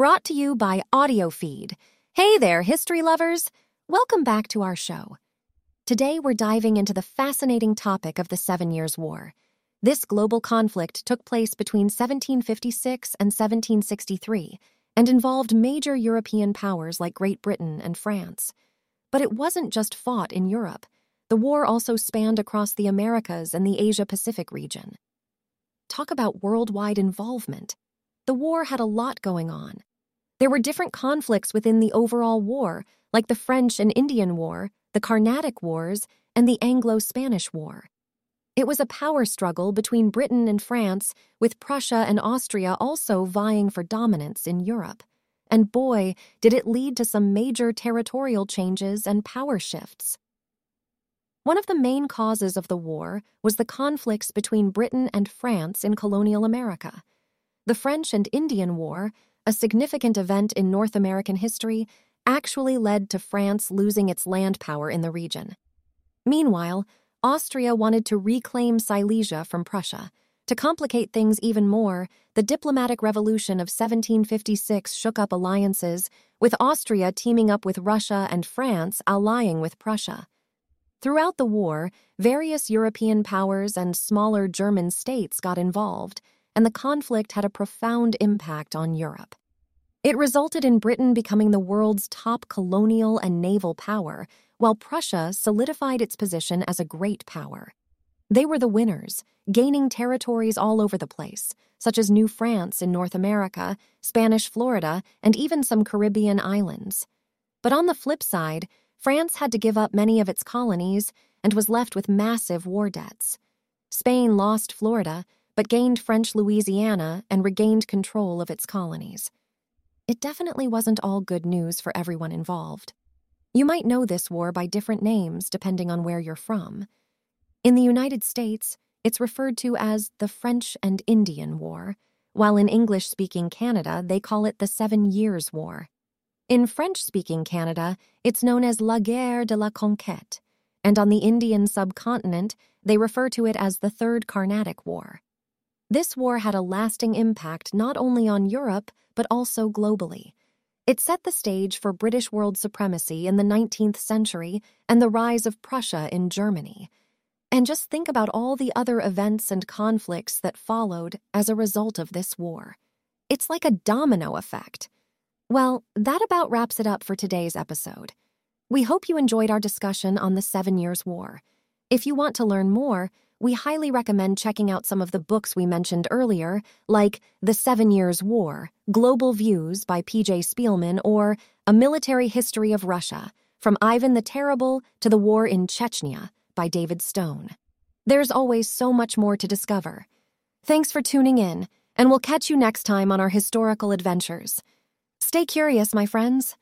brought to you by AudioFeed. Hey there, history lovers! Welcome back to our show. Today we're diving into the fascinating topic of the Seven Years' War. This global conflict took place between 1756 and 1763 and involved major European powers like Great Britain and France. But it wasn't just fought in Europe. The war also spanned across the Americas and the Asia Pacific region. Talk about worldwide involvement. The war had a lot going on. There were different conflicts within the overall war, like the French and Indian War, the Carnatic Wars, and the Anglo Spanish War. It was a power struggle between Britain and France, with Prussia and Austria also vying for dominance in Europe. And boy, did it lead to some major territorial changes and power shifts. One of the main causes of the war was the conflicts between Britain and France in colonial America. The French and Indian War, a significant event in North American history, actually led to France losing its land power in the region. Meanwhile, Austria wanted to reclaim Silesia from Prussia. To complicate things even more, the diplomatic revolution of 1756 shook up alliances, with Austria teaming up with Russia and France allying with Prussia. Throughout the war, various European powers and smaller German states got involved, and the conflict had a profound impact on Europe. It resulted in Britain becoming the world's top colonial and naval power, while Prussia solidified its position as a great power. They were the winners, gaining territories all over the place, such as New France in North America, Spanish Florida, and even some Caribbean islands. But on the flip side, France had to give up many of its colonies and was left with massive war debts. Spain lost Florida, but gained French Louisiana and regained control of its colonies. It definitely wasn't all good news for everyone involved. You might know this war by different names depending on where you're from. In the United States, it's referred to as the French and Indian War, while in English speaking Canada, they call it the Seven Years' War. In French speaking Canada, it's known as La Guerre de la Conquête, and on the Indian subcontinent, they refer to it as the Third Carnatic War. This war had a lasting impact not only on Europe, but also globally. It set the stage for British world supremacy in the 19th century and the rise of Prussia in Germany. And just think about all the other events and conflicts that followed as a result of this war. It's like a domino effect. Well, that about wraps it up for today's episode. We hope you enjoyed our discussion on the Seven Years' War. If you want to learn more, we highly recommend checking out some of the books we mentioned earlier, like The Seven Years' War, Global Views by P.J. Speelman, or A Military History of Russia, From Ivan the Terrible to the War in Chechnya by David Stone. There's always so much more to discover. Thanks for tuning in, and we'll catch you next time on our historical adventures. Stay curious, my friends.